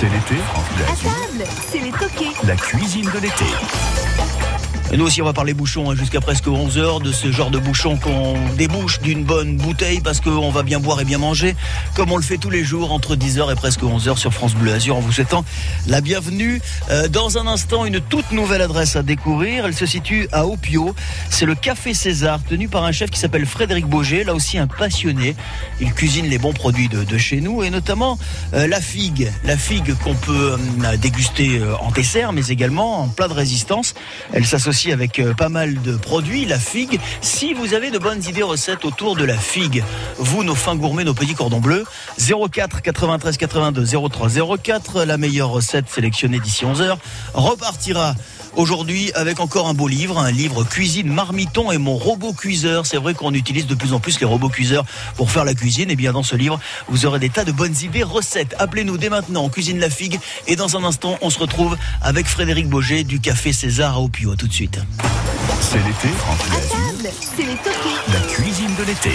C'est l'été, À table, c'est les toqués. la cuisine de l'été. Et nous aussi, on va parler bouchons hein, jusqu'à presque 11 heures de ce genre de bouchons qu'on débouche d'une bonne bouteille parce qu'on va bien boire et bien manger, comme on le fait tous les jours entre 10h et presque 11h sur France Bleu Azur en vous souhaitant la bienvenue. Euh, dans un instant, une toute nouvelle adresse à découvrir. Elle se situe à Opio. C'est le Café César, tenu par un chef qui s'appelle Frédéric Boger, là aussi un passionné. Il cuisine les bons produits de, de chez nous et notamment euh, la figue. La figue qu'on peut euh, déguster euh, en dessert, mais également en plat de résistance. Elle s'associe avec euh, pas mal de produits, la figue. Si vous avez de bonnes idées recettes autour de la figue, vous, nos fins gourmets, nos petits cordons bleus, 04 93 82 03 04, la meilleure recette sélectionnée d'ici 11h, repartira Aujourd'hui, avec encore un beau livre, un livre cuisine marmiton et mon robot cuiseur. C'est vrai qu'on utilise de plus en plus les robots cuiseurs pour faire la cuisine. Et bien, dans ce livre, vous aurez des tas de bonnes idées, recettes. Appelez-nous dès maintenant, on cuisine la figue. Et dans un instant, on se retrouve avec Frédéric Boger du Café César à Opio. À tout de suite. C'est l'été, table, c'est la cuisine de l'été.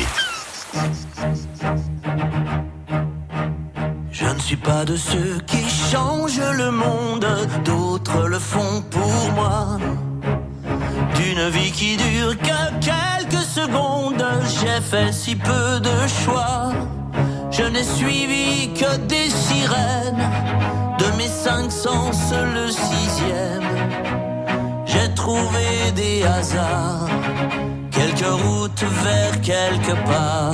Je ne suis pas de ceux qui changent le monde, d'autres le font pour moi. D'une vie qui dure que quelques secondes, j'ai fait si peu de choix. Je n'ai suivi que des sirènes, de mes cinq sens le sixième. J'ai trouvé des hasards, quelques routes vers quelque part.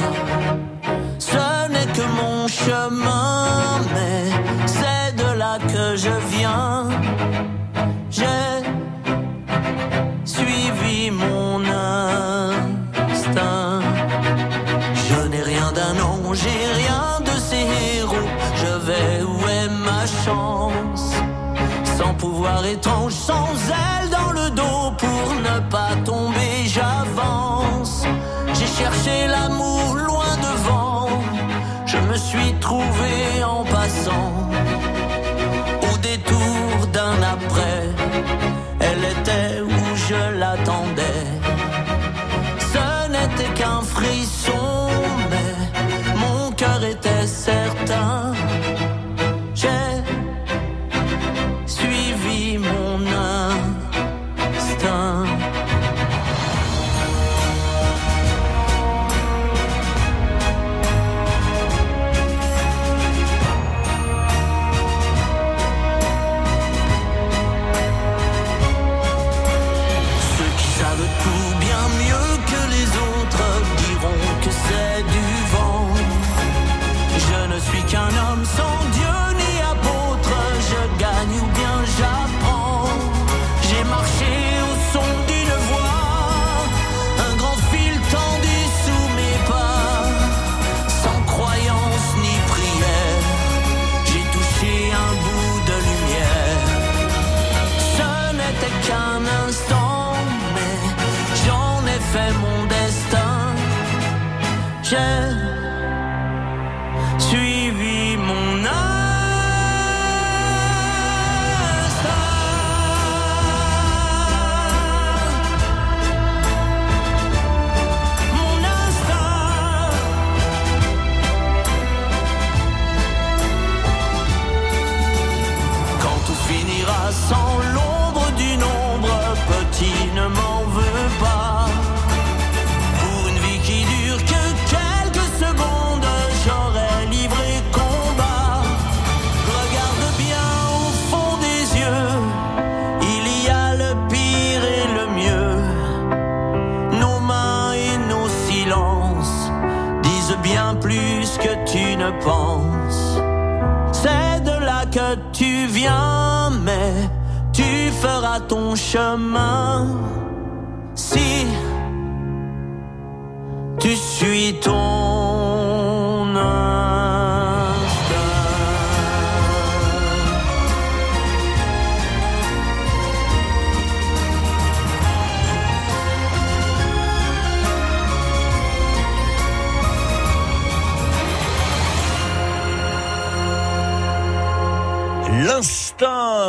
Que mon chemin, mais c'est de là que je viens. J'ai suivi mon instinct. Je n'ai rien d'un ange, j'ai rien de ces héros. Je vais où est ma chance? Sans pouvoir étrange, sans aile suis trouvé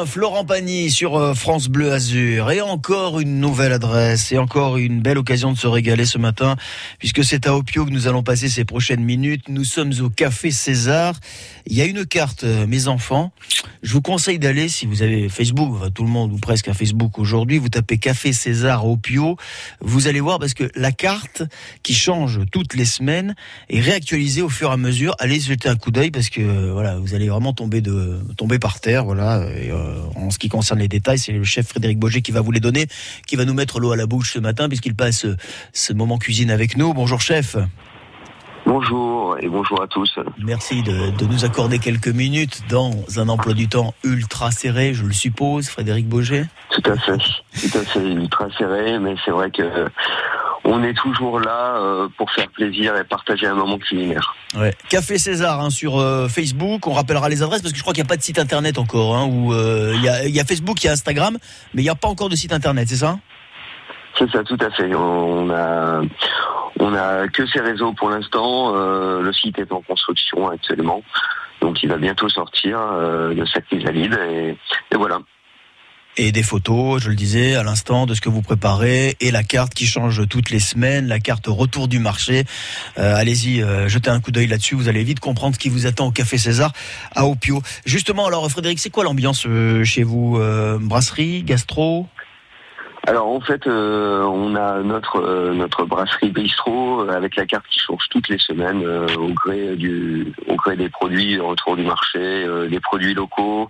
Florent Pagny sur euh, France Bleu Azur. Et encore une nouvelle adresse et encore une belle occasion de se régaler ce matin, puisque c'est à Opio que nous allons passer ces prochaines minutes. Nous sommes au Café César. Il y a une carte, euh, mes enfants. Je vous conseille d'aller, si vous avez Facebook, enfin, tout le monde ou presque un Facebook aujourd'hui, vous tapez Café César Opio, vous allez voir parce que la carte qui change toutes les semaines est réactualisée au fur et à mesure. Allez jeter un coup d'œil parce que euh, voilà, vous allez vraiment tomber de tomber par terre. Voilà. Et, euh, en ce qui concerne les détails, c'est le chef Frédéric Boger qui va vous les donner, qui va nous mettre l'eau à la bouche ce matin puisqu'il passe euh, ce moment cuisine avec nous. Bonjour chef. Bonjour et bonjour à tous. Merci de, de, nous accorder quelques minutes dans un emploi du temps ultra serré, je le suppose, Frédéric Boger. Tout à fait, tout à fait ultra serré, mais c'est vrai que on est toujours là euh, pour faire plaisir et partager un moment culinaire. Ouais. Café César hein, sur euh, Facebook, on rappellera les adresses parce que je crois qu'il n'y a pas de site internet encore. Hein, où euh, il y, a, y, a, Facebook, il y a Instagram, mais il n'y a pas encore de site internet, c'est ça? C'est ça, tout à fait. On a on a que ces réseaux pour l'instant. Le site est en construction actuellement, donc il va bientôt sortir de cette mise à vide et, et voilà et des photos, je le disais à l'instant, de ce que vous préparez et la carte qui change toutes les semaines, la carte retour du marché. Euh, Allez-y, euh, jetez un coup d'œil là-dessus, vous allez vite comprendre ce qui vous attend au Café César à Opio. Justement, alors Frédéric, c'est quoi l'ambiance euh, chez vous Brasserie, gastro? Alors en fait, euh, on a notre euh, notre brasserie bistrot avec la carte qui change toutes les semaines euh, au gré du au gré des produits retour du marché, des produits locaux,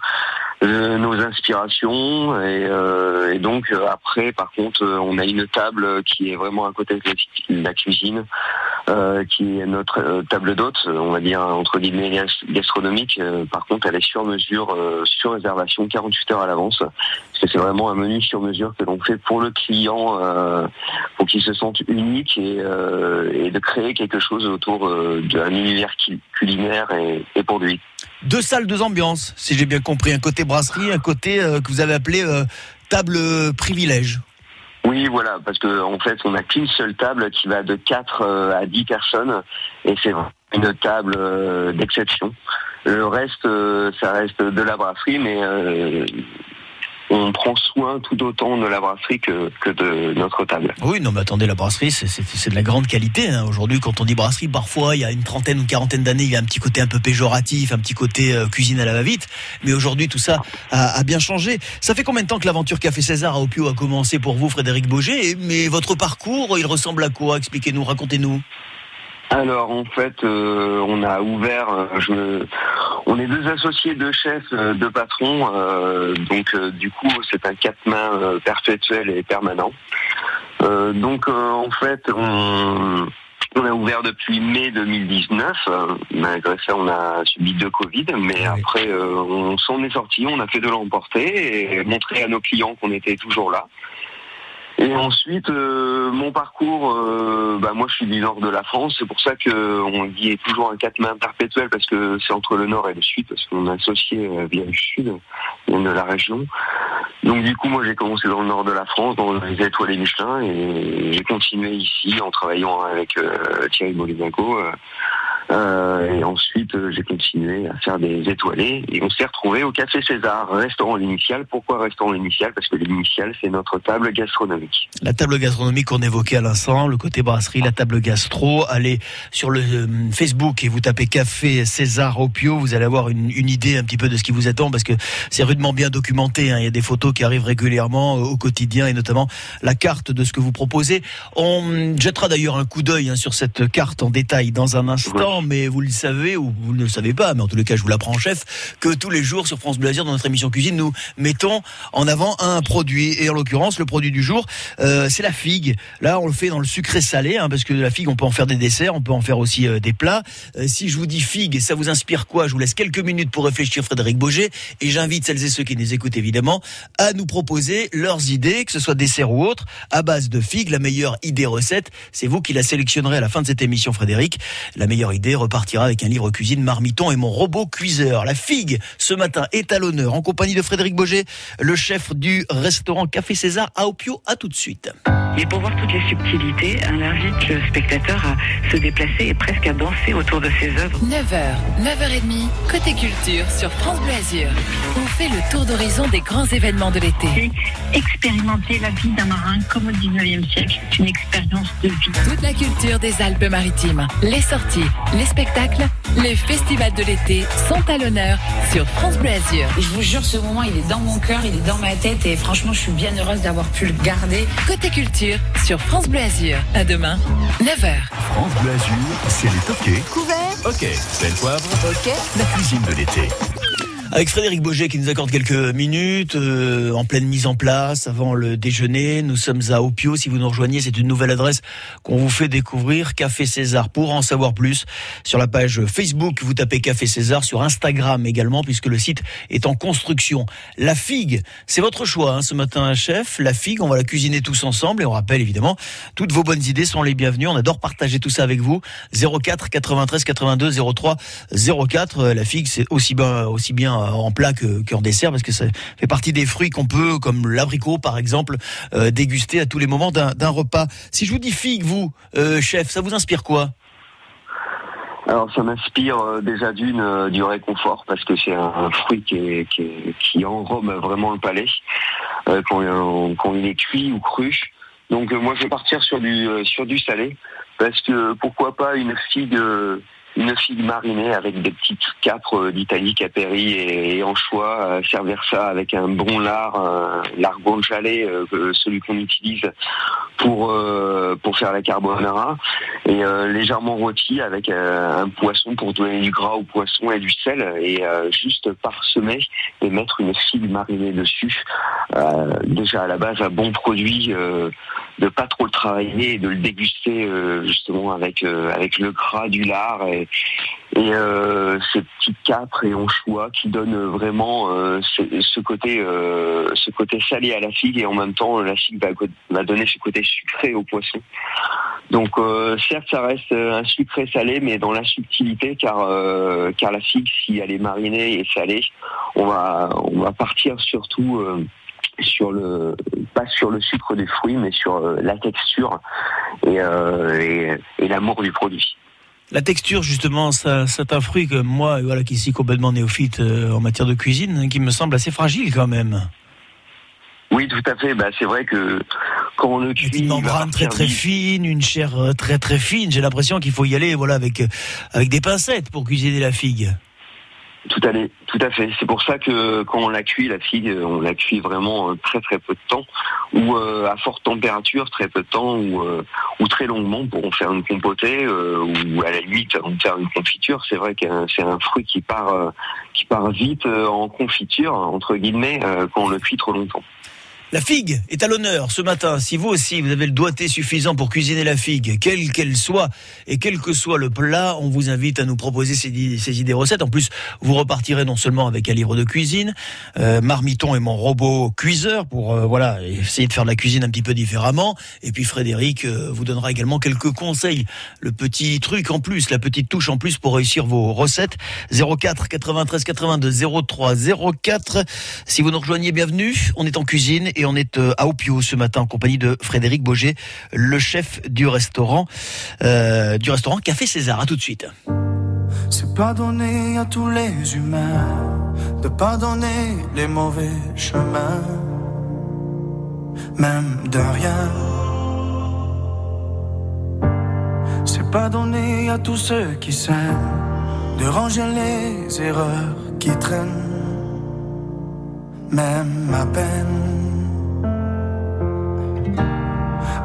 nos inspirations et, et donc après par contre on a une table qui est vraiment à côté de la cuisine qui est notre table d'hôte, on va dire entre guillemets gastronomique. par contre, elle est sur mesure, sur réservation, 48 heures à l'avance, parce que c'est vraiment un menu sur mesure que l'on fait pour le client, euh, pour qu'il se sente unique et, euh, et, de créer quelque chose autour euh, d'un univers culinaire et, et, pour lui. Deux salles, deux ambiances, si j'ai bien compris. Un côté brasserie, un côté euh, que vous avez appelé euh, table privilège. Oui, voilà, parce qu'en en fait, on n'a qu'une seule table qui va de 4 à 10 personnes, et c'est une table d'exception. Le reste, ça reste de la brasserie, mais on prend soin tout autant de la brasserie que, que de notre table. Oui, non, mais attendez, la brasserie, c'est de la grande qualité. Hein. Aujourd'hui, quand on dit brasserie, parfois, il y a une trentaine ou quarantaine d'années, il y a un petit côté un peu péjoratif, un petit côté euh, cuisine à la va-vite. Mais aujourd'hui, tout ça a, a, bien changé. Ça fait combien de temps que l'aventure Café César à Opio a commencé pour vous, Frédéric Boger Mais votre parcours, il ressemble à quoi? Expliquez-nous, racontez-nous. Alors en fait, euh, on a ouvert, euh, je, on est deux associés, deux chefs, euh, deux patrons, euh, donc du coup c'est un quatre mains perpétuel et permanent. donc en fait, on, on, a ouvert depuis mai 2019. malgré ça, on a subi deux Covid, mais après on s'en est sorti, on a fait de l'emporter et montré à nos clients qu'on était toujours là. Et ensuite, euh, mon parcours, euh, bah moi je suis du nord de la France, c'est pour ça qu'on dit toujours un quatre mains perpétuel parce que c'est entre le nord et le sud, parce qu'on est associé euh, via le sud de la région. Donc du coup, moi j'ai commencé dans le nord de la France, dans les étoiles Michelin, et j'ai continué ici en travaillant avec Thierry Molivago euh, et ensuite, euh, j'ai continué à faire des étoilés et on s'est retrouvé au Café César, restaurant l'initial. Pourquoi restaurant l'initial Parce que l'initial, c'est notre table gastronomique. La table gastronomique qu'on évoquait à l'instant, le côté brasserie, la table gastro. Allez sur le euh, Facebook et vous tapez Café César Opio, vous allez avoir une, idée un petit peu de ce qui vous attend parce que c'est rudement bien documenté. Hein. Il y a des photos qui arrivent régulièrement au quotidien et notamment la carte de ce que vous proposez. On jettera d'ailleurs un coup d'œil hein, sur cette carte en détail dans un instant mais vous le savez ou vous ne le savez pas, mais en tous les cas, je vous l'apprends, chef, que tous les jours sur France Bleu dans notre émission cuisine, nous mettons en avant un produit. Et en l'occurrence, le produit du jour, euh, c'est la figue. Là, on le fait dans le sucré salé, hein, parce que la figue, on peut en faire des desserts, on peut en faire aussi euh, des plats. Euh, si je vous dis figue, ça vous inspire quoi? Je vous laisse quelques minutes pour réfléchir, Frédéric Boger, et j'invite celles et ceux qui nous écoutent évidemment à nous proposer leurs idées, que ce soit dessert ou autre, à base de figue. La meilleure idée recette, c'est vous qui la sélectionnerez à la fin de cette émission, Frédéric. La meilleure idée repartira avec un livre cuisine Marmiton et mon robot cuiseur. La figue, ce matin, est à l'honneur en compagnie de Frédéric Boger, le chef du restaurant Café César à Opio. À tout de suite. Et pour voir toutes les subtilités, on invite le spectateur à se déplacer et presque à danser autour de ses œuvres. 9h, 9h30, côté culture sur France Bleu Azur. On fait le tour d'horizon des grands événements de l'été. Expérimenter la vie d'un marin comme au 19e siècle, c'est une expérience de vie. Toute la culture des Alpes-Maritimes, les sorties, les spectacles, les festivals de l'été sont à l'honneur sur France Bleu Azur. Je vous jure, ce moment, il est dans mon cœur, il est dans ma tête et franchement, je suis bien heureuse d'avoir pu le garder. Côté culture sur France Bleu Azur. À demain, 9h. France Bleu Azur, c'est les toqués. Couvert. Ok. Belle poivre, Ok. la cuisine de l'été. Avec Frédéric Boget qui nous accorde quelques minutes euh, en pleine mise en place avant le déjeuner. Nous sommes à Opio. Si vous nous rejoignez, c'est une nouvelle adresse qu'on vous fait découvrir. Café César. Pour en savoir plus, sur la page Facebook, vous tapez Café César. Sur Instagram également, puisque le site est en construction. La figue, c'est votre choix hein, ce matin, chef. La figue, on va la cuisiner tous ensemble. Et on rappelle évidemment, toutes vos bonnes idées sont les bienvenues. On adore partager tout ça avec vous. 04 93 82 03 04. Euh, La figue, c'est aussi bien, aussi bien en plat que, qu'en dessert parce que ça fait partie des fruits qu'on peut, comme l'abricot par exemple, euh, déguster à tous les moments d'un, repas. Si je vous dis figue, vous, euh, chef, ça vous inspire quoi? Alors ça m'inspire euh, déjà d'une euh, du réconfort parce que c'est un, fruit qui, qui, enrome vraiment le palais euh, quand, euh, il est cuit ou cru. Donc euh, moi je vais partir sur du euh, sur du salé parce que pourquoi pas une figue euh, une figue marinée avec des petites capres euh, d'Italie, capéry et, anchois, euh, servir ça avec un bon lard, lard guanciale, euh, celui qu'on utilise pour euh, pour faire la carbonara et euh, légèrement rôti avec euh, un poisson pour donner du gras au poisson et du sel et euh, juste parsemer et mettre une figue marinée dessus. Euh, déjà à la base un bon produit, euh, de pas trop le travailler et de le déguster euh, justement avec euh, avec le gras du lard et, et euh, ces petites capres et qui donnent vraiment euh, ce, côté ce côté salé à la figue et en même temps la figue va, donner ce côté sucré au poisson. Donc certes ça reste un sucré salé mais dans la subtilité car car la figue si elle est marinée et salée on va on va partir surtout sur le pas sur le sucre des fruits mais sur euh, la texture et, euh, et, et l'amour du produit. La texture, justement, c'est un fruit que moi, voilà, qui suis complètement néophyte euh, en matière de cuisine, hein, qui me semble assez fragile quand même. Oui, tout à fait. Bah, c'est vrai que quand on le cuit, une membrane très très fine, une chair très très fine. J'ai l'impression qu'il faut y aller, voilà, avec avec des pincettes pour cuisiner la figue. Tout à, fait, tout à fait. C'est pour ça que quand on la cuit, la figue, euh, on la cuit vraiment euh, très très peu de temps, ou euh, à forte température, très peu de temps, ou, ou très longuement pour en faire une compotée, ou à la limite en faire une confiture. C'est vrai que c'est un fruit qui part qui part vite en confiture entre guillemets quand on le cuit trop longtemps. La figue est à l'honneur ce matin. Si vous aussi vous avez le doigté suffisant pour cuisiner la figue, quelle qu'elle soit et quel que soit le plat, on vous invite à nous proposer ces, idées recettes. En plus, vous repartirez non seulement avec un livre de cuisine, euh, Marmiton et mon robot cuiseur pour euh, voilà essayer de faire de la cuisine un petit peu différemment. Et puis Frédéric euh, vous donnera également quelques conseils, le petit truc en plus, la petite touche en plus pour réussir vos recettes. 04 93 82 03 04. Si vous nous rejoignez, bienvenue. On est en cuisine on est euh, à Opio ce matin en compagnie de Frédéric Boger, le chef du restaurant, euh, du restaurant Café César. À tout de suite. C'est pas donné à tous les humains de pardonner les mauvais chemins, même de rien. C'est pas donné à tous ceux qui s'aiment de ranger les erreurs qui traînent, même à peine.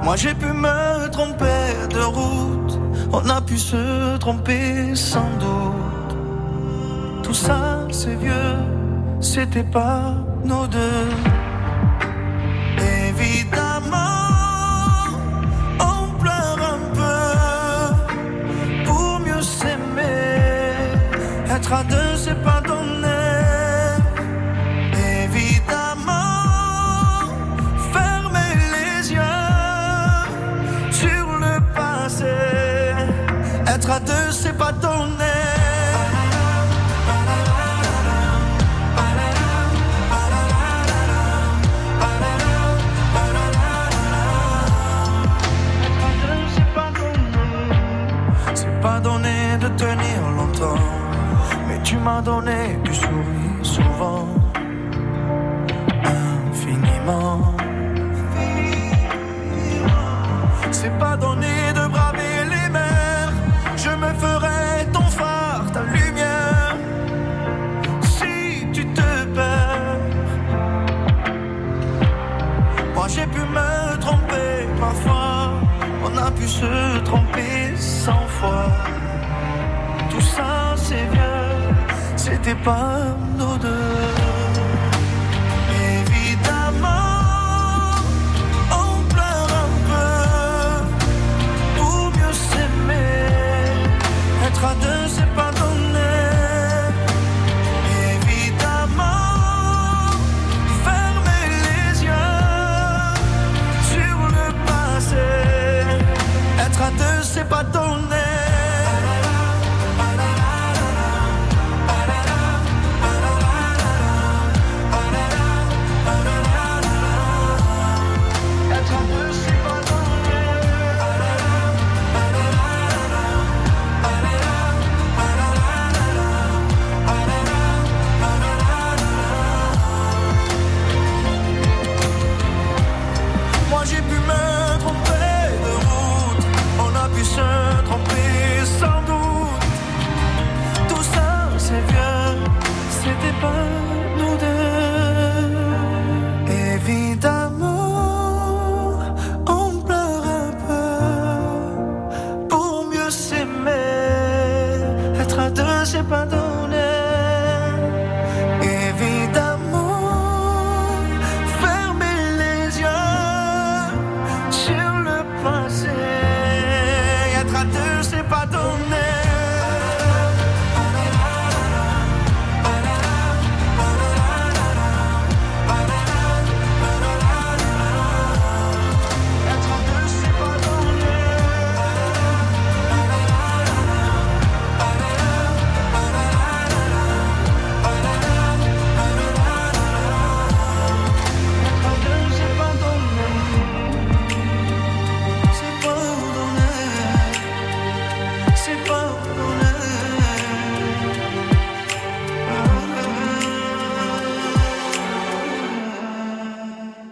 Moi j'ai pu me tromper de route, on a pu se tromper sans doute. Tout ça c'est vieux, c'était pas nos deux. Évidemment, on pleure un peu pour mieux s'aimer. Être à deux être à deux, c'est pas donné. C'est pas donné de tenir longtemps, mais tu m'as donné du sourire souvent. C'était pas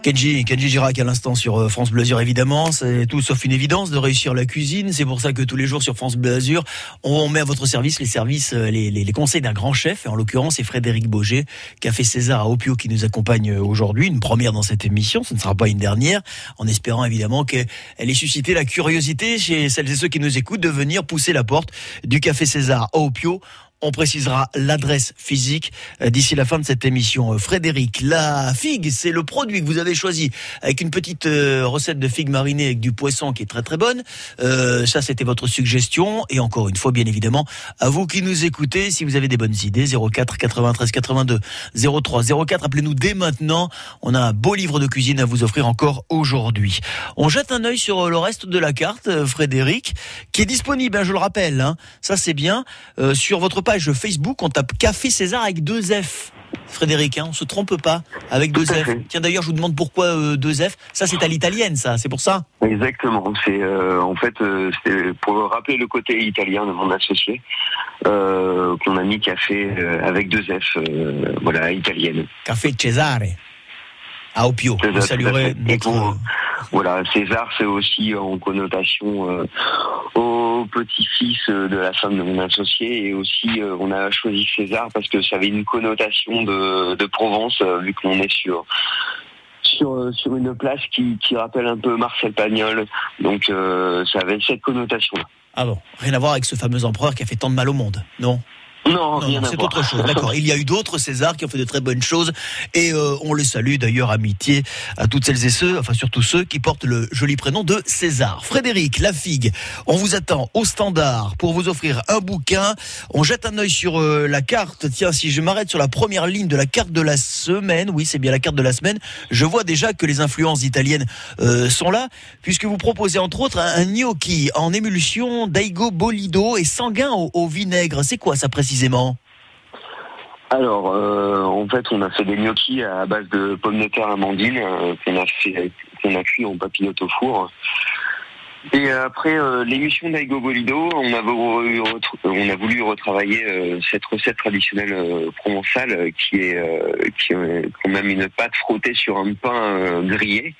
Kenji, Kenji Girac à l'instant sur euh, France Bleu Azur évidemment, c'est tout sauf une évidence de réussir la cuisine, c'est pour ça que tous les jours sur France Bleu on met à votre service les services, euh, les conseils d'un grand chef, et en l'occurrence c'est Frédéric Boger, Café César à Opio qui nous accompagne euh, aujourd'hui, une première dans cette émission, ce ne sera pas une dernière, en espérant évidemment qu'elle ait suscité la curiosité chez celles et ceux qui nous écoutent de venir pousser la porte du Café César à Opio. On précisera l'adresse physique euh, d'ici la fin de cette émission. Euh, Frédéric, la figue, c'est le produit que vous avez choisi avec une petite euh, recette de figue marinée avec du poisson qui est très très bonne. Euh, ça, c'était votre suggestion. Et encore une fois, bien évidemment, à vous qui nous écoutez, si vous avez des bonnes idées, 04 93 82 03 04, appelez-nous dès maintenant. On a un beau livre de cuisine à vous offrir encore aujourd'hui. On jette un œil sur le reste de la carte, Frédéric, qui est disponible, hein, je le rappelle. hein. ça, c'est bien. Sur votre page Facebook, on tape Café César avec deux F. Frédéric, hein, on se trompe pas avec deux F. fait. Tiens d'ailleurs, je vous demande pourquoi euh, deux F. Ça, c'est à l'italienne, ça. C'est pour ça. Exactement. C'est euh, en fait euh, c'est pour rappeler le côté italien de mon associé qu'on a mis café avec deux F, voilà italienne. Café Cesare. À Opio. Vous saluerez notre. Voilà, César, c'est aussi en connotation euh, au petit-fils euh, de la femme de mon associé et aussi euh, on a choisi César parce que ça avait une connotation de, de Provence euh, vu qu'on est sur sur, euh, sur une place qui, qui rappelle un peu Marcel Pagnol, donc euh, ça avait cette connotation-là. Ah bon, rien à voir avec ce fameux empereur qui a fait tant de mal au monde, non? Non, Non, non, c'est autre chose. D'accord. Il y a eu d'autres Césars qui ont fait de très bonnes choses et euh, on les salue d'ailleurs amitié à toutes celles et ceux, enfin surtout ceux qui portent le joli prénom de César. Frédéric Lafigue, on vous attend au standard pour vous offrir un bouquin. On jette un œil sur euh, la carte. Tiens, si je m'arrête sur la première ligne de la carte de la semaine, oui, c'est bien la carte de la semaine. Je vois déjà que les influences italiennes euh, sont là, puisque vous proposez entre autres un, un gnocchi en émulsion d'aigo bolido et sanguin au, au vinaigre. C'est quoi ça Alors, euh, en fait, on a fait des gnocchis à base de pommes de terre amandine euh, qu'on a fait, a cuit en papillote au four. Et après euh, l'émission d'Aigo Bolido, on a, voulu, retravailler cette recette traditionnelle provençale qui est qui est quand même une pâte frottée sur un pain grillé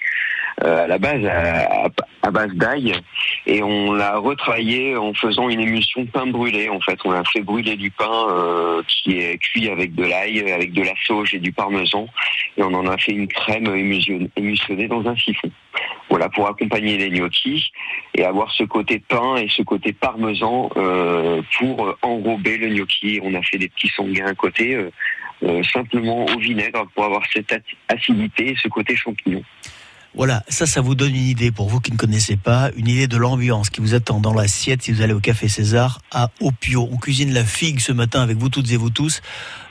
à la base à base d'ail et on l'a retravaillé en faisant une émulsion pain brûlé en fait on a fait brûler du pain euh, qui est cuit avec de l'ail avec de la sauge et du parmesan et on en a fait une crème émulsion- émulsionnée dans un siphon voilà pour accompagner les gnocchis et avoir ce côté pain et ce côté parmesan euh, pour enrober le gnocchi. On a fait des petits sanguins à côté, euh, simplement au vinaigre pour avoir cette ac- acidité et ce côté champignon. Voilà, ça, ça vous donne une idée, pour vous qui ne connaissez pas, une idée de l'ambiance qui vous attend dans l'assiette si vous allez au Café César à Opio. On cuisine la figue ce matin avec vous toutes et vous tous.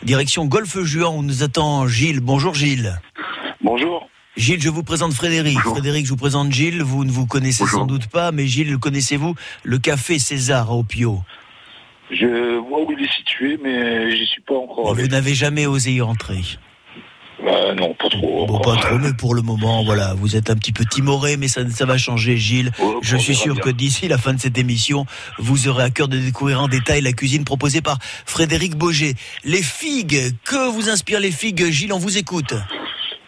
Direction Golfe Juan où nous attend Gilles. Bonjour Gilles. Bonjour. Gilles, je vous présente Frédéric. Frédéric, je vous présente Gilles. Vous ne vous connaissez sans doute pas, mais Gilles, connaissez-vous? Le Café César à Opio Je vois où il est situé, mais j'y suis pas encore allé. Vous n'avez jamais osé y entrer Bah, non, pas trop. Bon, pas trop, mais pour le moment, voilà, vous êtes un petit peu timoré, mais ça, ça va changer, Gilles. Je suis sûr que d'ici la fin de cette émission, vous aurez à cœur de découvrir en détail la cuisine proposée par Frédéric Boger. Les figues, que vous inspirent les figues, Gilles On vous écoute.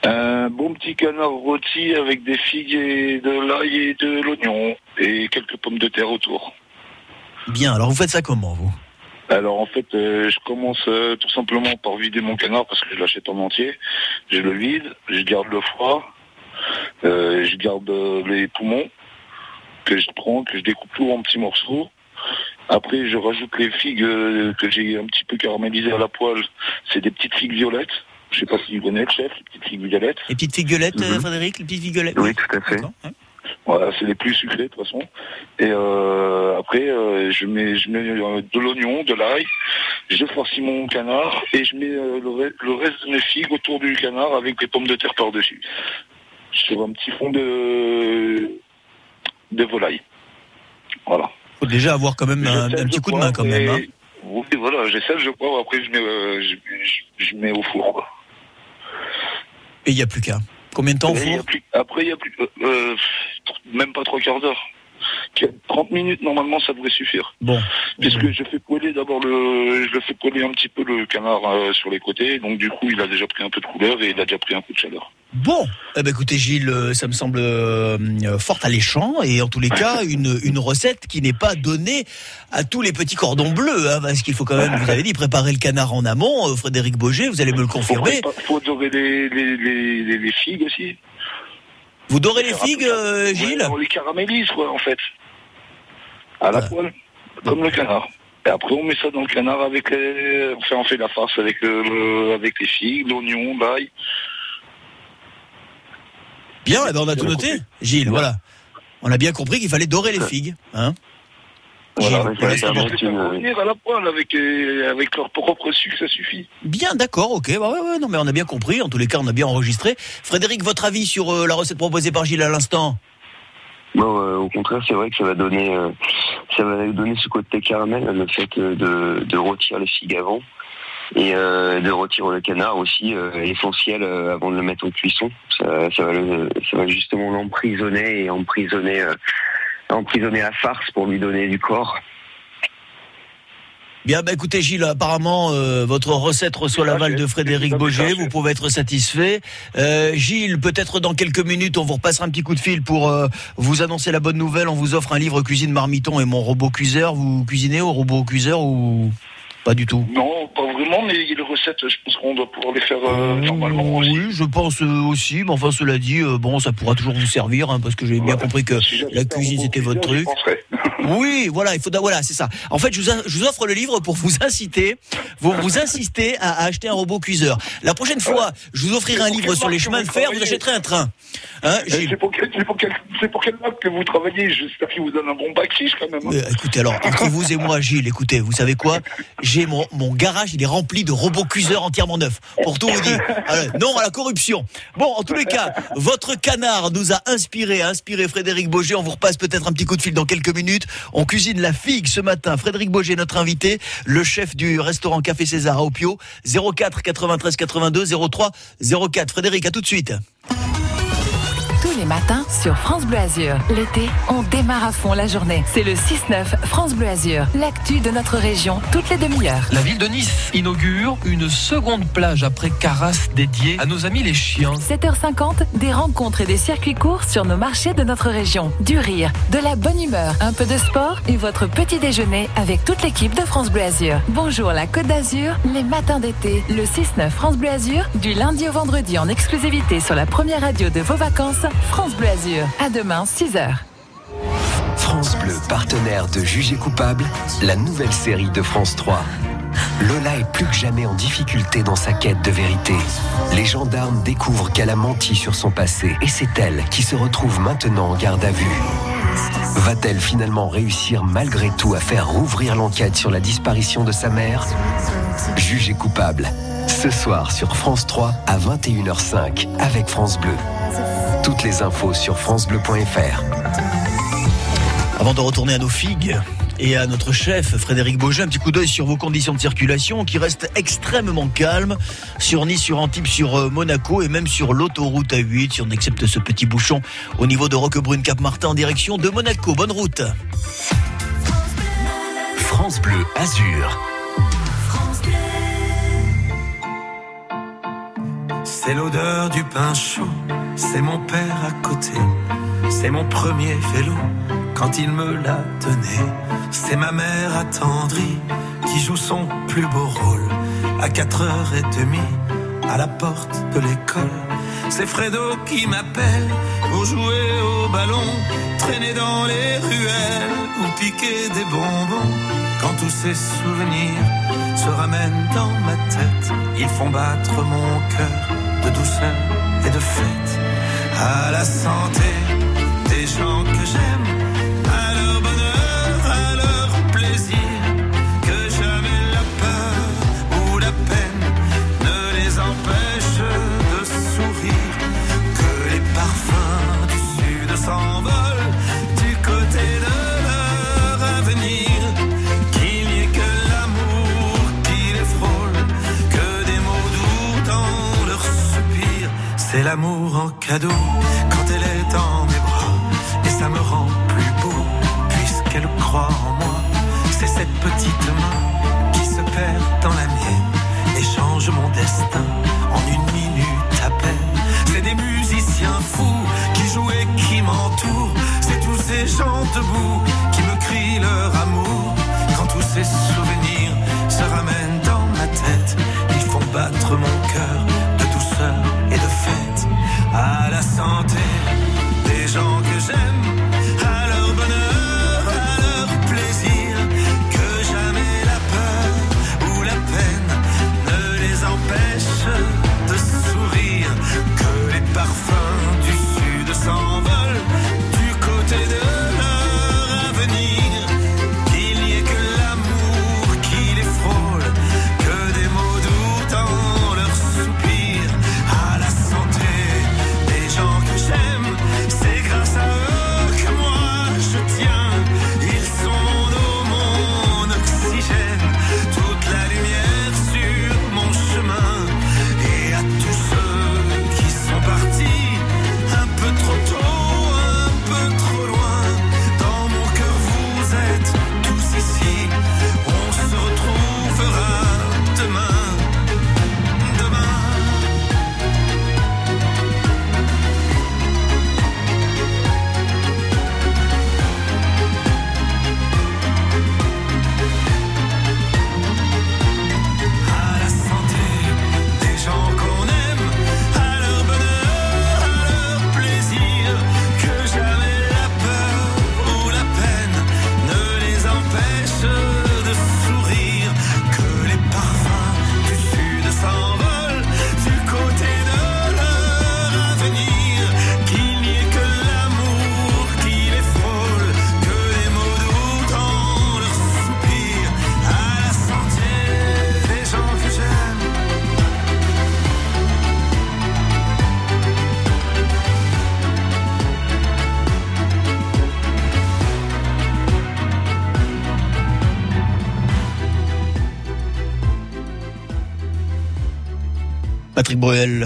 Un bon petit canard rôti avec des figues et de l'ail et de l'oignon et quelques pommes de terre autour. Bien, alors vous faites ça comment, vous? Alors en fait, euh, je commence euh, tout simplement par vider mon canard parce que je l'achète en entier. Je le vide, je garde le foie, euh, je garde euh, les poumons que je prends, que je découpe tout en petits morceaux. Après, je rajoute les figues euh, que j'ai un petit peu caramélisées à la poêle. C'est des petites figues violettes. Je sais pas si vous connaissez, chef, les petites figues violettes. Les petites figues violettes, euh, Frédéric Les petites figues violettes Oui, tout à fait. Voilà, c'est les plus sucrés de toute façon. Et euh, après, euh, je mets, je mets euh, de l'oignon, de l'ail, je farcis mon canard et je mets le, le reste de mes figues autour du canard avec des pommes de terre par-dessus. Sur un petit fond de, de volaille. Voilà. faut déjà avoir quand même un, un petit coup de main, quand même. hein. Oui, voilà, j'essaie, je crois. Après, je mets, je, je- je mets au four. quoi. Et il n'y a plus qu'à. Combien de temps plus- Après, il y a plus, euh, euh, même pas trois quarts d'heure. 30 minutes, normalement, ça devrait suffire. Bon. Puisque je fais poêler d'abord le, je le fais poêler un petit peu le canard euh, sur les côtés. Donc, du coup, il a déjà pris un peu de couleur et il a déjà pris un coup de chaleur. Bon, eh ben écoutez Gilles, euh, ça me semble euh, fort alléchant et en tous les cas une, une recette qui n'est pas donnée à tous les petits cordons bleus, hein, parce qu'il faut quand même, vous avez dit, préparer le canard en amont. Euh, Frédéric Boger, vous allez me le confirmer. Il faut dorer les, les, les, les- les figues aussi. Vous dorez les figues, euh, Gilles Ouais, On les caramélise, quoi, en fait. À la poêle, comme le canard. Et après, on met ça dans le canard avec les... Enfin, on fait la farce avec, euh, avec les figues, l'oignon, l'ail. Bien, eh ben on a tout noté. Gilles, voilà. On a bien compris qu'il fallait dorer les figues. Hein Voilà, Gilles, ça, fait revenir à la poêle avec, euh, avec leur propre sucre, ça suffit. Bien, d'accord, ok. Bah ouais, ouais, non, mais on a bien compris. En tous les cas, on a bien enregistré. Frédéric, votre avis sur euh, la recette proposée par Gilles à l'instant? Bon, euh, au contraire, c'est vrai que ça va donner, euh, ça va donner ce côté caramel, le fait de, de rôtir les figues avant et euh, de rôtir le canard aussi, euh, essentiel euh, avant de le mettre en cuisson. Ça, ça va, le- ça va justement l'emprisonner et emprisonner, emprisonner la farce pour lui donner du corps. Bien, bah écoutez Gilles, apparemment euh, votre recette reçoit l'aval de Frédéric Boger, vous pouvez être satisfait. Euh, Gilles, peut-être dans quelques minutes, on vous repassera un petit coup de fil pour euh, vous annoncer la bonne nouvelle. On vous offre un livre cuisine marmiton et mon robot cuiseur. Vous cuisinez au robot cuiseur ou? Pas du tout Non, pas vraiment, mais les recettes, je pense qu'on doit pouvoir les faire euh, normalement aussi. Oui, je pense euh, aussi, mais enfin cela dit, euh, bon, ça pourra toujours vous servir, hein, parce que j'ai bien compris que la cuisine c'était votre truc. Oui, voilà, il faut, voilà, c'est ça. En fait, je vous, je vous offre le livre pour vous inciter, vous vous inciter à, à acheter un robot cuiseur. La prochaine fois, je vous offrirai un livre sur les chemins de fer, vous achèterez un train. Hein, Gilles C'est pour, quel- c'est pour, pour quelle marque que vous travaillez? J'espère qu'il vous donne un bon bac chiche quand même. hein. Euh, écoutez, alors, entre vous et moi, Gilles, écoutez, vous savez quoi? J'ai mon, mon garage, il est rempli de robots cuiseurs entièrement neufs. Pour tout vous dire. Alors, non à la corruption. Bon, en tous les cas, votre canard nous a inspiré, a inspiré Frédéric Boger. On vous repasse peut-être un petit coup de fil dans quelques minutes. On cuisine la figue ce matin. Frédéric Boger, notre invité, le chef du restaurant Café César à Opio. 04 93 82 03 04. Frédéric, à tout de suite. Les matins sur France Bleu Azur. L'été, on démarre à fond la journée. C'est le 6-9 France Bleu Azur, l'actu de notre région, toutes les demi-heures. La ville de Nice inaugure une seconde plage après Carras dédiée à nos amis les chiens. 7h50, des rencontres et des circuits courts sur nos marchés de notre région. Du rire, de la bonne humeur, un peu de sport et votre petit déjeuner avec toute l'équipe de France Bleu Azur. Bonjour la Côte d'Azur, les matins d'été, le 6-9 France Bleu Azur, du lundi au vendredi en exclusivité sur la première radio de vos vacances, France Bleu Azur. À demain, 6h. France Bleu, partenaire de Jugé coupable, la nouvelle série de France 3. Lola est plus que jamais en difficulté dans sa quête de vérité. Les gendarmes découvrent qu'elle a menti sur son passé et c'est elle qui se retrouve maintenant en garde à vue. Va-t-elle finalement réussir malgré tout à faire rouvrir l'enquête sur la disparition de sa mère? Jugé coupable. Ce soir sur France 3 à 21h05 avec France Bleu. Toutes les infos sur francebleu.fr. Avant de retourner à nos figues et à notre chef Frédéric Beaujeu, un petit coup d'œil sur vos conditions de circulation qui restent extrêmement calmes sur Nice, sur Antibes, sur euh, Monaco et même sur l'autoroute A8 si on accepte ce petit bouchon au niveau de Roquebrune Cap Martin en direction de Monaco. Bonne route. France Bleu Azur. C'est l'odeur du pain chaud, c'est mon père à côté, c'est mon premier vélo quand il me l'a donné. C'est ma mère attendrie qui joue son plus beau rôle à 4h30 à la porte de l'école. C'est Fredo qui m'appelle pour jouer au ballon, traîner dans les ruelles ou piquer des bonbons. Quand tous ces souvenirs se ramènent dans ma tête, ils font battre mon cœur de douceur et de fête. À la santé des gens que j'aime, l'amour en cadeau quand elle est en mes bras, et ça me rend plus beau puisqu'elle croit en moi. C'est cette petite main qui se perd dans la mienne et change mon destin en une minute à peine. C'est des musiciens fous qui jouent et qui m'entourent. C'est tous ces gens debout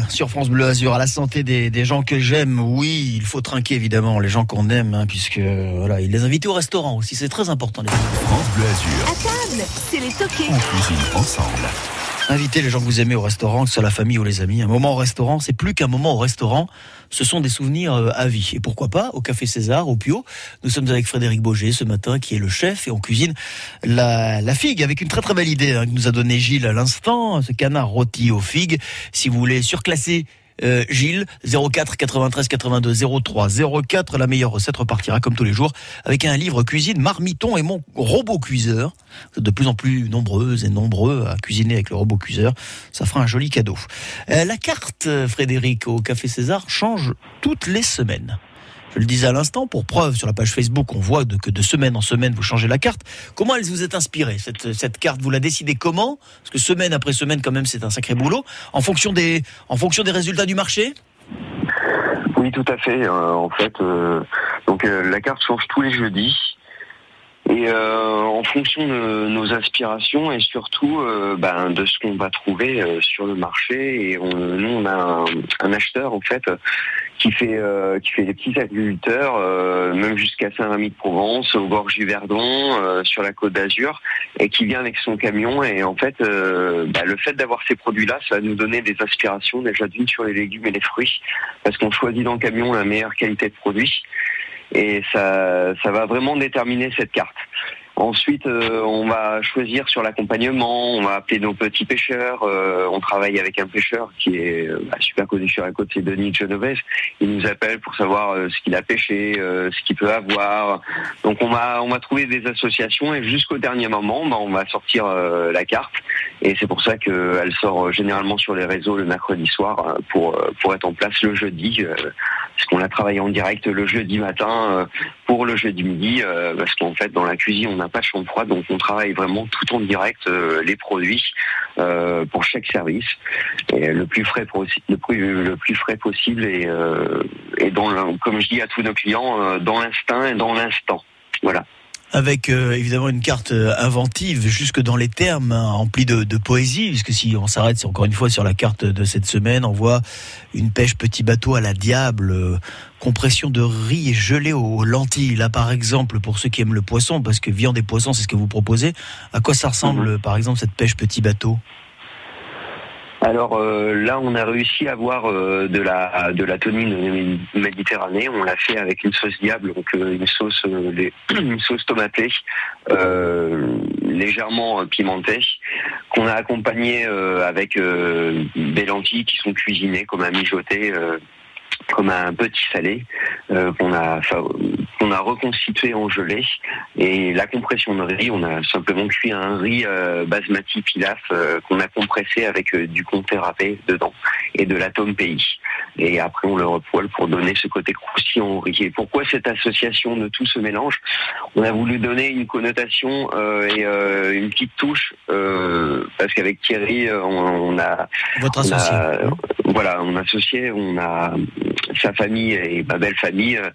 sur France Bleu Azur à la santé des, des gens que j'aime. Oui, il faut trinquer évidemment les gens qu'on aime, hein, puisque voilà, il les invite au restaurant aussi. C'est très important. Les France Bleu Azur. À table, c'est les toqués. On cuisine ensemble. Invitez les gens que vous aimez au restaurant, que ce soit la famille ou les amis. Un moment au restaurant, c'est plus qu'un moment au restaurant. Ce sont des souvenirs euh, à vie. Et pourquoi pas au Café César, au Pio. Nous sommes avec Frédéric Boger ce matin, qui est le chef, et on cuisine la, la figue avec une très très belle idée hein, que nous a donné Gilles à l'instant. Ce canard rôti aux figues. Si vous voulez surclasser euh, Gilles, 04 93 82 03 04. La meilleure recette repartira comme tous les jours avec un livre cuisine Marmiton et mon robot cuiseur. De plus en plus nombreuses et nombreux à cuisiner avec le robot cuiseur. Ça fera un joli cadeau. Euh, la carte, euh, Frédéric, au Café César change toutes les semaines. Je le disais à l'instant, pour preuve, sur la page Facebook, on voit de- que de semaine en semaine, vous changez la carte. Comment elle vous est inspirée, cette, cette carte? Vous la décidez comment? Parce que semaine après semaine, quand même, c'est un sacré boulot. En fonction des, en fonction des résultats du marché? Oui, tout à fait. Euh, en fait, euh, donc euh, la carte change tous les jeudis. Et euh, en fonction de nos aspirations et surtout euh, ben, de ce qu'on va trouver euh, sur le marché. Et nous, on a un, acheteur en fait qui fait qui fait des petits agriculteurs, même jusqu'à Saint-Rémy-de-Provence, au Gorges du Verdon, sur la Côte d'Azur, et qui vient avec son camion. Et en fait, bah, le fait d'avoir ces produits-là, ça va nous donner des aspirations déjà d'une sur les légumes et les fruits, parce qu'on choisit dans le camion la meilleure qualité de produit et ça, ça va vraiment déterminer cette carte. Ensuite, euh, on va choisir sur l'accompagnement, on va appeler nos petits pêcheurs. euh, on travaille avec un pêcheur qui est euh, bah, super connu sur la côte, c'est Denis Genovese. Il nous appelle pour savoir euh, ce qu'il a pêché, euh, ce qu'il peut avoir. Donc on va, on va trouver des associations et jusqu'au dernier moment, bah, on va sortir la carte. Et c'est pour ça qu'elle sort généralement sur les réseaux le mercredi soir pour, pour être en place le jeudi. Euh, parce qu'on a travaillé en direct le jeudi matin euh, pour le jeudi midi, euh, parce qu'en fait dans la cuisine on n'a pas de chambre froide, donc on travaille vraiment tout en direct euh, les produits pour chaque service, le plus frais possible et, comme je dis à tous nos clients, dans l'instinct et dans l'instant. Voilà. Avec euh, évidemment une carte euh, inventive jusque dans les termes, hein, emplie de, de poésie, puisque si on s'arrête encore une fois sur la carte de cette semaine, on voit une pêche petit bateau à la diable, euh, compression de riz gelé aux lentilles. Là par exemple, pour ceux qui aiment le poisson, parce que viande et poisson c'est ce que vous proposez, à quoi ça ressemble par exemple cette pêche petit bateau? Alors euh, là, on a réussi à avoir euh, de la de la tonine méditerranée. On l'a fait avec une sauce diable, donc euh, une sauce euh, une sauce tomatée, euh, légèrement euh, pimentée, qu'on a accompagnée avec des lentilles qui sont cuisinées comme un mijoté. comme un petit salé euh, qu'on a qu'on a reconstitué en gelée et la compression de riz on a simplement cuit un riz euh, basmati pilaf euh, qu'on a compressé avec euh, du comté râpé dedans et de l'atome pays et après on le repoêle pour donner ce côté croustillant au riz. Et pourquoi cette association de tout ce mélange? On a voulu donner une connotation euh, et euh, une petite touche euh, parce qu'avec Thierry on, on a Votre on a- voilà, on a associé, on a sa famille et ma belle famille. euh,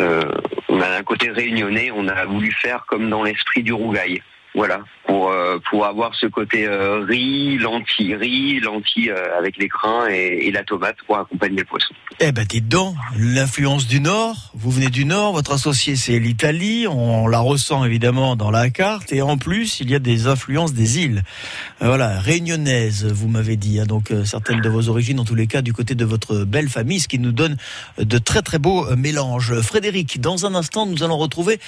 euh, on a un côté réunionnais, on a voulu faire comme dans l'esprit du Rougail. Voilà, pour euh, pour avoir ce côté euh, riz, lentilles, riz, lentilles euh, avec les crins et, la tomate pour accompagner le poisson. Eh ben dites donc, l'influence du Nord, vous venez du Nord, votre associé c'est l'Italie, on la ressent évidemment dans la carte, et en plus il y a des influences des îles. Voilà, réunionnaise, vous m'avez dit, hein, donc certaines de vos origines, en tous les cas du côté de votre belle famille, ce qui nous donne de très très beaux mélanges. Frédéric, dans un instant nous allons retrouver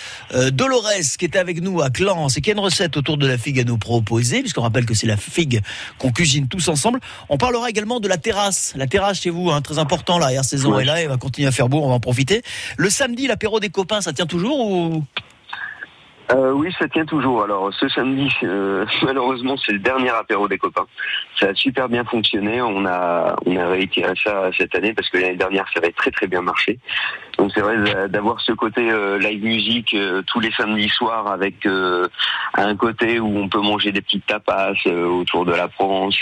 Dolores qui était avec nous à Clance et qui a une recette autour de la figue à nous proposer, puisqu'on rappelle que c'est la figue qu'on cuisine tous ensemble. On parlera également de la terrasse, la terrasse chez vous, hein, très important hier saison est là, et va continuer à faire beau, on va en profiter. Le samedi, l'apéro des copains, ça tient toujours ou? Euh, oui, ça tient toujours. Alors ce samedi, euh, malheureusement, c'est le dernier apéro des copains. Ça a super bien fonctionné. On a on a réitéré ça cette année parce que l'année dernière, ça avait très très bien marché. Donc c'est vrai d'a- d'avoir ce côté euh, live musique euh, tous les samedis soirs avec euh, un côté où on peut manger des petites tapas autour de la Provence,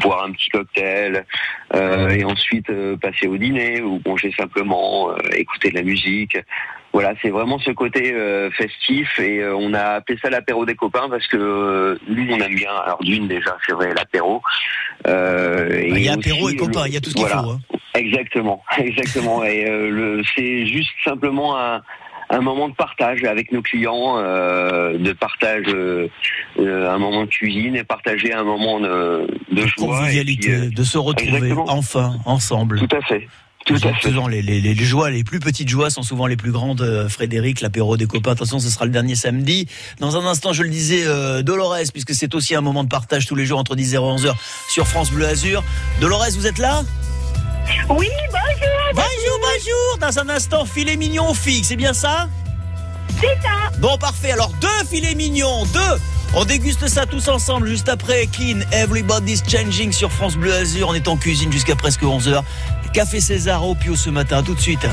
boire un petit cocktail et ensuite passer au dîner ou manger simplement, écouter de la musique. Voilà, c'est vraiment ce côté euh, festif et euh, on a appelé ça l'apéro des copains parce que euh, nous on aime bien. Alors d'une déjà, c'est vrai l'apéro. Euh, Il y a aussi apéro et copains, il y a tout ce qu'il voilà. faut. hein. Exactement, exactement. et le, c'est juste simplement un, un moment de partage avec nos clients, euh, de partage, euh, un moment de cuisine et partager un moment de, de joie. et Convivialité, puis, euh, de se retrouver exactement. enfin, ensemble. Tout à fait. Tout à fait. Faisant les, les, les joies, les plus petites joies sont souvent les plus grandes. euh, Frédéric, l'apéro des copains. Attention, ce sera le dernier samedi. Dans un instant, je le disais, euh, Dolores, puisque c'est aussi un moment de partage tous les jours entre 10h et 11h sur France Bleu Azur. Dolores, vous êtes là? Oui, bonjour. Bonjour, bonjour. Dans un instant, filet mignon fixe, c'est bien ça? C'est ça. Bon, parfait. Alors, deux filets mignons, deux. On déguste ça tous ensemble juste après Clean Everybody's Changing sur France Bleu Azur. On est en cuisine jusqu'à presque 11h. Café César au Pio ce matin, tout de suite.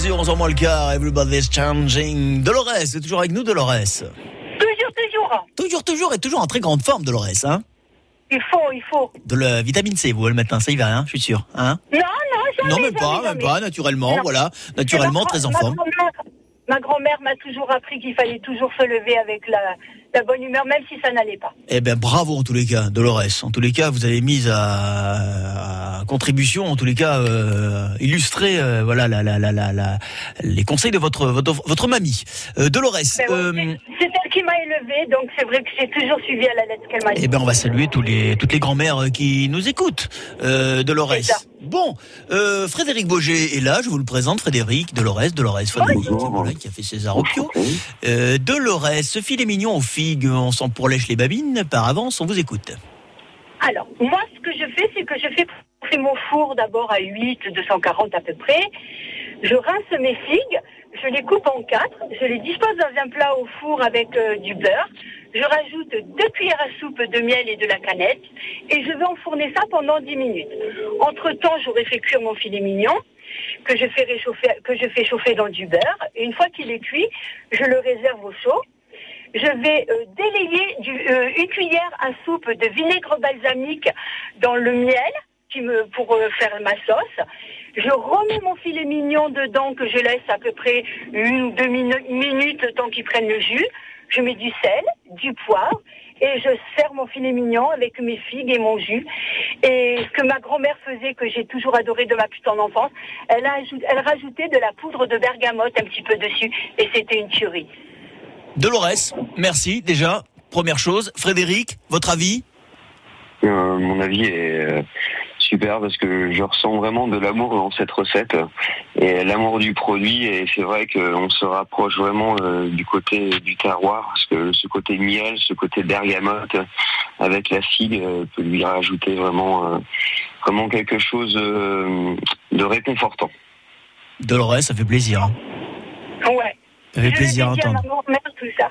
Azur, 11h moins le quart. Everybody's changing. Dolores, c'est toujours avec nous, Dolores. Toujours, toujours. Toujours, toujours et toujours en très grande forme, Dolores. Hein Il faut, il faut. de la vitamine C, vous, le matin, ça y va, hein, je suis sûr. Hein Non, non, jamais. non, même jamais, pas, même pas, naturellement, Non. voilà. Naturellement, Ma très en forme. Ma grand-mère m'a toujours appris qu'il fallait toujours se lever avec la, la bonne humeur, même si ça n'allait pas. Eh bien, bravo en tous les cas, Dolores. En tous les cas, vous avez mis à, à contribution, en tous les cas, euh, illustrer, euh, voilà, la, la, la, la, la- les conseils de votre votre, votre mamie, Euh, Dolores. Ben oui, euh, c'est elle qui m'a élevée, donc c'est vrai que j'ai toujours suivi à la lettre qu'elle m'a dit. Eh ben, on va saluer tous les, toutes les grand-mères qui nous écoutent, Dolores. Bon, euh, Frédéric Boger est là, je vous le présente, Frédéric, Dolores, Dolores, Frédéric, qui a fait César au Pio. Euh, Dolores, ce filet mignon aux figues, on s'en pourlèche les babines, par avance, on vous écoute. Alors, moi, ce que je fais, c'est que je fais chauffer mon four d'abord à 8, 240 à peu près. Je rince mes figues, je les coupe en quatre, je les dispose dans un plat au four avec euh, du beurre. Je rajoute deux cuillères à soupe de miel et de la cannelle et je vais enfourner ça pendant 10 minutes. Entre-temps, j'aurai fait cuire mon filet mignon que je fais réchauffer, que je fais chauffer dans du beurre. Et une fois qu'il est cuit, je le réserve au chaud. Je vais euh, délayer euh, une cuillère à soupe de vinaigre balsamique dans le miel pour euh, faire ma sauce. Je remets mon filet mignon dedans que je laisse à peu près une ou deux minu- minutes temps qu'il prenne le jus. Je mets du sel, du poivre et je sers mon filet mignon avec mes figues et mon jus. Et ce que ma grand-mère faisait, que j'ai toujours adoré de ma plus tendre enfance, elle, elle rajoutait de la poudre de bergamote un petit peu dessus et c'était une tuerie. Dolores, merci déjà. Première chose. Frédéric, votre avis? Euh, mon avis est euh, super parce que je ressens vraiment de l'amour dans cette recette et l'amour du produit et c'est vrai qu'on se rapproche vraiment euh, du côté du terroir parce que ce côté miel, ce côté bergamote avec la figue euh, peut lui rajouter vraiment, euh, vraiment quelque chose euh, de réconfortant. Dolores, ça fait plaisir. hein. Ouais. Ça fait plaisir à entendre. tout ça.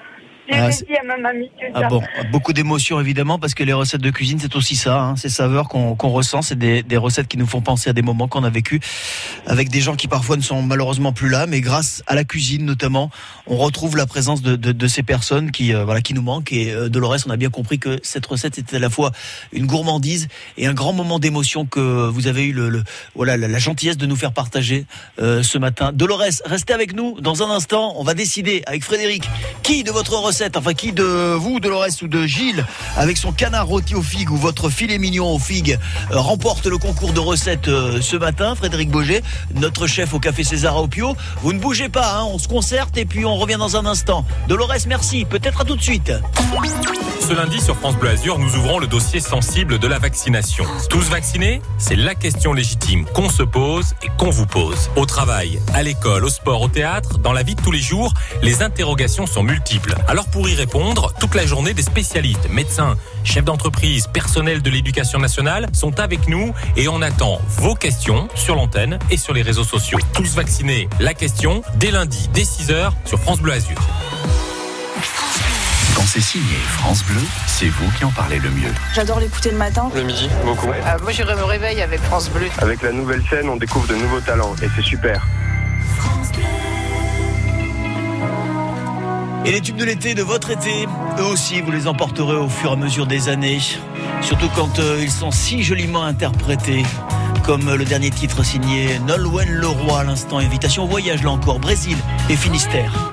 Je Ah, dit à ma mamie, Ah ça. bon, beaucoup d'émotions évidemment parce que les recettes de cuisine c'est aussi ça, hein, ces saveurs qu'on ressent, c'est des, des recettes qui nous font penser à des moments qu'on a vécu avec des gens qui parfois ne sont malheureusement plus là, mais grâce à la cuisine notamment, on retrouve la présence de, de, de ces personnes qui euh, voilà qui nous manquent et euh, Dolores, on a bien compris que cette recette était à la fois une gourmandise et un grand moment d'émotion que vous avez eu le, le- voilà la, la gentillesse de nous faire partager euh, ce matin. Dolores, restez avec nous dans un instant, on va décider avec Frédéric qui de votre recette, enfin qui de vous, Dolores ou de Gilles, avec son canard rôti aux figues ou votre filet mignon aux figues, euh, remporte le concours de recettes euh, ce matin. Frédéric Boger, notre chef au Café César à Opio. Vous ne bougez pas, hein, on se concerte et puis on revient dans un instant. Dolores, merci. Peut-être à tout de suite. Ce lundi sur France Bleu Azur, nous ouvrons le dossier sensible de la vaccination. Tous vaccinés? C'est la question légitime qu'on se pose et qu'on vous pose. Au travail, à l'école, au sport, au théâtre, dans la vie de tous les jours, les interrogations sont multiples. Alors pour y répondre, toute la journée, des spécialistes, médecins, chefs d'entreprise, personnels de l'éducation nationale sont avec nous et on attend vos questions sur l'antenne et sur les réseaux sociaux. Tous vaccinés, la question, dès lundi, dès 6h sur France Bleu Azur. Quand c'est signé France Bleu, c'est vous qui en parlez le mieux. J'adore l'écouter le matin. Le midi, beaucoup. moi, je me réveille avec France Bleu. Avec la nouvelle scène, on découvre de nouveaux talents et c'est super. Et les tubes de l'été, de votre été, eux aussi, vous les emporterez au fur et à mesure des années. Surtout quand euh, ils sont si joliment interprétés. Comme euh, le dernier titre signé Nolwenn Leroy à l'instant. Invitation au voyage, là encore, Brésil et Finistère.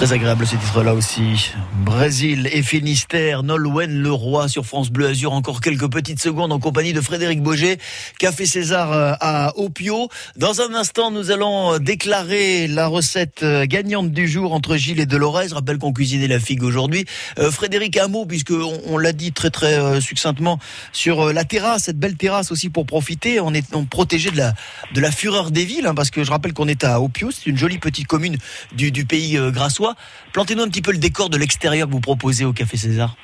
Très agréable ce titre-là aussi. Brésil et Finistère, Nolwenn Leroy sur France Bleu Azur. Encore quelques petites secondes en compagnie de Frédéric Boger, Café César euh, à Opio. Dans un instant, nous allons déclarer la recette euh, gagnante du jour entre Gilles et Dolores. Je rappelle qu'on cuisinait la figue aujourd'hui. Euh, Frédéric, un mot, puisque on, on l'a dit très très euh, succinctement, sur euh, la terrasse, cette belle terrasse aussi pour profiter. On est protégé de la, fureur des villes, hein, parce que je rappelle qu'on est à Opio, c'est une jolie petite commune du, du pays euh, Plantez-nous un petit peu le décor de l'extérieur que vous proposez au Café César.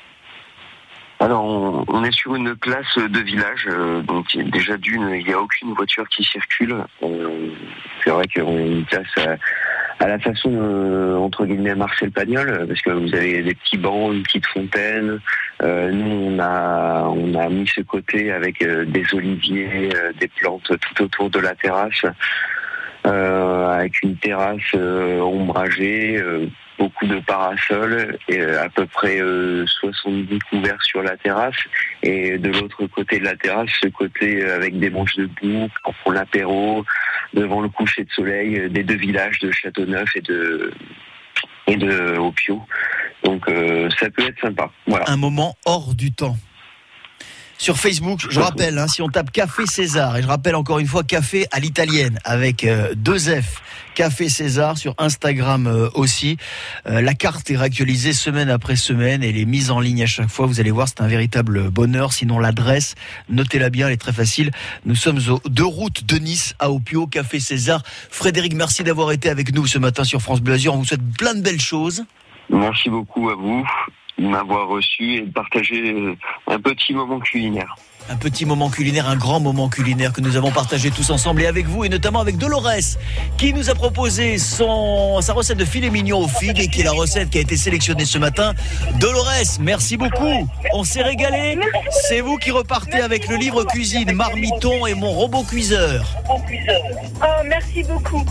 Alors, on, est sur une place de village, euh, donc déjà d'une, il n'y a aucune voiture qui circule. Euh, c'est vrai qu'on est une place à, la façon, euh, entre guillemets, Marcel Pagnol, parce que vous avez des petits bancs, une petite fontaine. Nous, on a, mis ce côté avec des oliviers, des plantes tout autour de la terrasse, avec une terrasse euh, ombragée. euh, beaucoup de parasols et euh, à peu près euh, 70 couverts sur la terrasse et de l'autre côté de la terrasse ce côté euh, avec des manches de boue pour l'apéro devant le coucher de soleil euh, des deux villages de Châteauneuf et de et de Opio donc euh, ça peut être sympa voilà Un moment hors du temps. Sur Facebook, je rappelle, hein, si on tape Café César, et je rappelle encore une fois Café à l'italienne avec euh, deux F, Café César sur Instagram euh, aussi. Euh, la carte est réactualisée semaine après semaine et elle est mise en ligne à chaque fois. Vous allez voir, c'est un véritable bonheur. Sinon, l'adresse, notez-la bien, elle est très facile. Nous sommes aux deux routes de Nice à Opio, Café César. Frédéric, merci d'avoir été avec nous ce matin sur France Bleu Azur. On vous souhaite plein de belles choses. merci beaucoup à vous m'avoir reçu et de partager euh, un petit moment culinaire Un petit moment culinaire, un grand moment culinaire que nous avons partagé tous ensemble et avec vous et notamment avec Dolores qui nous a proposé son, sa recette de filet mignon aux figues et qui est la recette qui a été sélectionnée ce matin. Dolores, merci beaucoup. On s'est régalé. C'est vous qui repartez avec le livre cuisine Marmiton et mon robot cuiseur. Oh, merci beaucoup.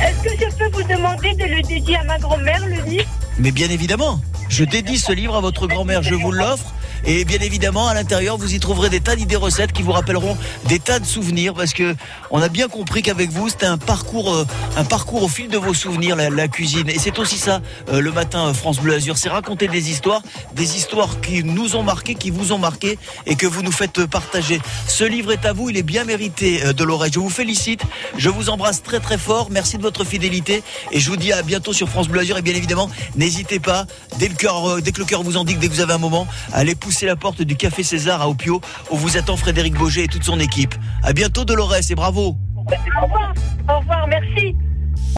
Est-ce que je peux vous demander de le dédier à ma grand-mère, le livre? Mais bien évidemment, je dédie ce livre à votre grand-mère, je vous l'offre. Et bien évidemment, à l'intérieur, vous y trouverez des tas d'idées recettes qui vous rappelleront des tas de souvenirs, parce que on a bien compris qu'avec vous, c'était un parcours, euh, un parcours au fil de vos souvenirs, la, cuisine. Et c'est aussi ça, euh, le matin, euh, France Bleu Azur, c'est raconter des histoires, des histoires qui nous ont marqué, qui vous ont marqué, et que vous nous faites partager. Ce livre est à vous, il est bien mérité, Dolores. Je vous félicite, je vous embrasse très très fort. Merci de votre fidélité, et je vous dis à bientôt sur France Bleu Azur. Et bien évidemment, n'hésitez pas, dès le dès que le cœur vous dit, dès que vous avez un moment, allez pousser la porte du Café César à Opio, où vous attend Frédéric Boger et toute son équipe. À bientôt, Dolores, et Au revoir. Au revoir, merci.